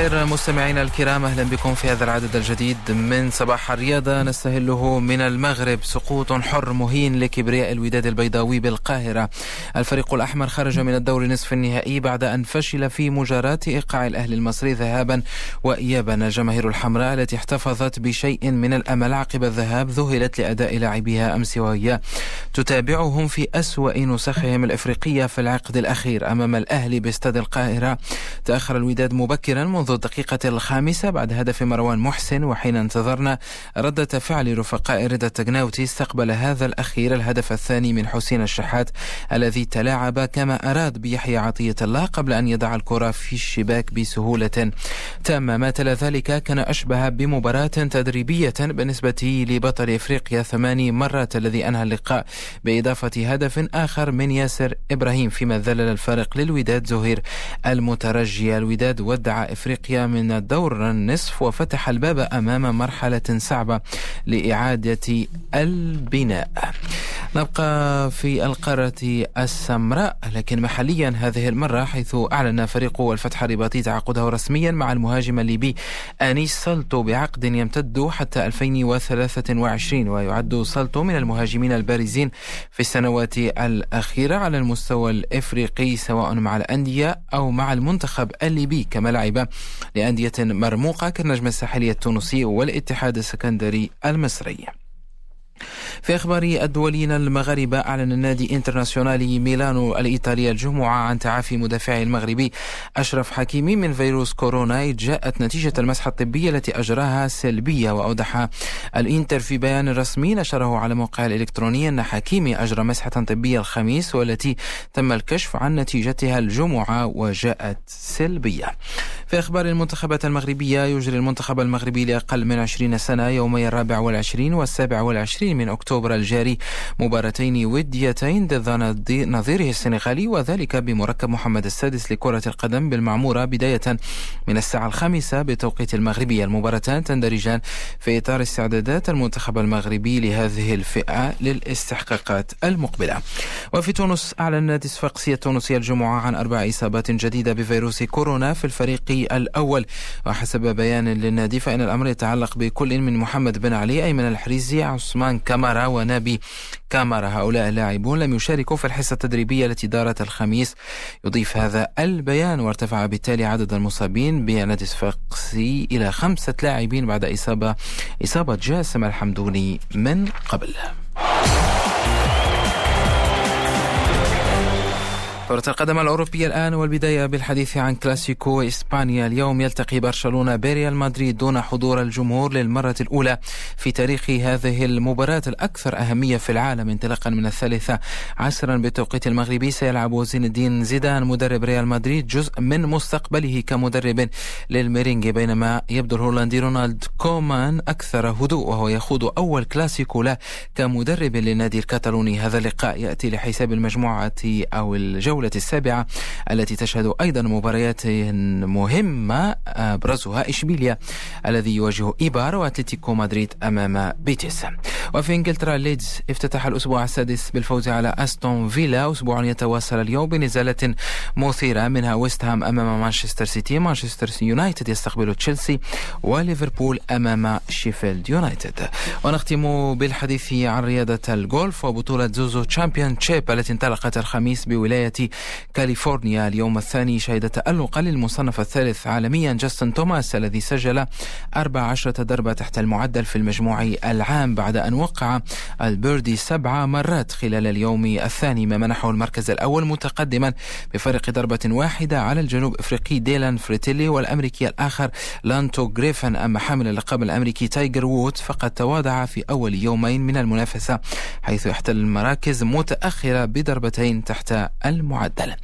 الخير مستمعينا الكرام أهلا بكم في هذا العدد الجديد من صباح الرياضه نستهله من المغرب سقوط حر مهين لكبرياء الوداد البيضاوي بالقاهرة. الفريق الأحمر خرج من الدور نصف النهائي بعد أن فشل في مجاراة إيقاع الأهلي المصري ذهابا وايابا. الجماهير الحمراء التي احتفظت بشيء من الأمل عقب الذهاب ذهلت لأداء لاعبيها أمس وهي تتابعهم في أسوأ نسخهم الإفريقية في العقد الأخير. أمام الأهلي باستاد القاهرة تأخر الوداد مبكرا منذ الدقيقة الخامسة بعد هدف مروان محسن وحين انتظرنا ردة فعل رفقاء رضا التجناوتي استقبل هذا الأخير الهدف الثاني من حسين الشحات الذي تلاعب كما أراد بيحيى عطية الله قبل أن يضع الكرة في الشباك بسهولة تامة. ما تلا ذلك كان أشبه بمباراة تدريبية بالنسبة لبطل إفريقيا ثماني مرات الذي أنهى اللقاء بإضافة هدف آخر من ياسر إبراهيم فيما ذلل الفارق للوداد زهير المترجي. الوداد ودع إفريقيا من الدور النصف وفتح الباب أمام مرحلة صعبة لإعادة البناء. نبقى في القارة السمراء لكن محليا هذه المرة حيث أعلن فريق الفتح الرباطي تعاقده رسميا مع المهاجم الليبي أنيس سالتو بعقد يمتد حتى 2023 ويعد سالتو من المهاجمين البارزين في السنوات الأخيرة على المستوى الإفريقي سواء مع الأندية أو مع المنتخب الليبي كما لعب لأندية مرموقة كالنجم الساحلي التونسي والاتحاد السكندري المصري. في أخبار الدوليين المغاربة أعلن النادي انترناسيونالي ميلانو الإيطالي الجمعة عن تعافي مدافعه المغربي أشرف حكيمي من فيروس كورونا جاءت نتيجة المسحة الطبية التي أجراها سلبية وأوضح الإنتر في بيان رسمي نشره على موقعه الإلكتروني أن حكيمي أجرى مسحة طبية الخميس والتي تم الكشف عن نتيجتها الجمعة وجاءت سلبية. في أخبار المنتخبات المغربية يجري المنتخب المغربي لأقل من 20 سنة يومي الرابع والعشرين والسابع والعشرين من أكتوبر الجاري. مباراتين وديتين ضد نظيره السنغالي وذلك بمركب محمد السادس لكرة القدم بالمعمورة بداية من الساعة الخامسة بتوقيت المغربي. المباراتان تندرجان في إطار استعدادات المنتخب المغربي لهذه الفئة للاستحقاقات المقبلة. وفي تونس أعلن نادي الصفاقسي التونسي الجمعة عن أربع إصابات جديدة بفيروس كورونا في الفريق الأول. وحسب بيان للنادي فإن الأمر يتعلق بكل من محمد بن علي أيمن الحريزي عثمان ونبي. كامارا هؤلاء اللاعبون لم يشاركوا في الحصة التدريبية التي دارت الخميس. يضيف هذا البيان وارتفع بالتالي عدد المصابين بنادي صفاقسي إلى خمسة لاعبين بعد إصابة إصابة جاسم الحمدوني من قبل. كرة القدم الأوروبية الآن والبداية بالحديث عن كلاسيكو إسبانيا. اليوم يلتقي برشلونة بريال مدريد دون حضور الجمهور للمرة الأولى في تاريخ هذه المباراة الأكثر أهمية في العالم. انطلاقا من الثالثة عصرا بالتوقيت المغربي سيلعب زين الدين زيدان مدرب ريال مدريد جزء من مستقبله كمدرب للميرينج بينما يبدو الهولندي رونالد كومان أكثر هدوء وهو يخوض أول كلاسيكو له كمدرب للنادي الكتالوني هذا اللقاء يأتي لحساب المجموعة أو الجولة. الجولة السابعة التي تشهد أيضا مباريات مهمة أبرزها إشبيليا الذي يواجه إيبار وأتلتيكو مدريد أمام بيتيس. وفي إنجلترا ليدز افتتح الأسبوع السادس بالفوز على أستون فيلا. أسبوع يتواصل اليوم بنزالات مثيرة. منها ويست هام أمام مانشستر سيتي. مانشستر يونايتد يستقبل تشيلسي وليفربول أمام شيفيلد يونايتد. ونختم بالحديث عن رياضة الجولف وبطولة Zozo Championship التي انطلقت الخميس بولاية كاليفورنيا. اليوم الثاني شهد تألقا للمصنف الثالث عالميا جاستن توماس الذي سجل 14 ضربة تحت المعدل في المجموع العام بعد أن وقع ال birdie سبع مرات خلال اليوم الثاني ما منحه المركز الأول متقدما بفرق ضربة واحدة على الجنوب إفريقي ديلان فريتيلي والأمريكي الآخر لانتو جريفن. أما حامل اللقب الأمريكي تايجر وودز فقد تواضع في أول يومين من المنافسة حيث يحتل المراكز متأخرة بضربتين تحت المعدل.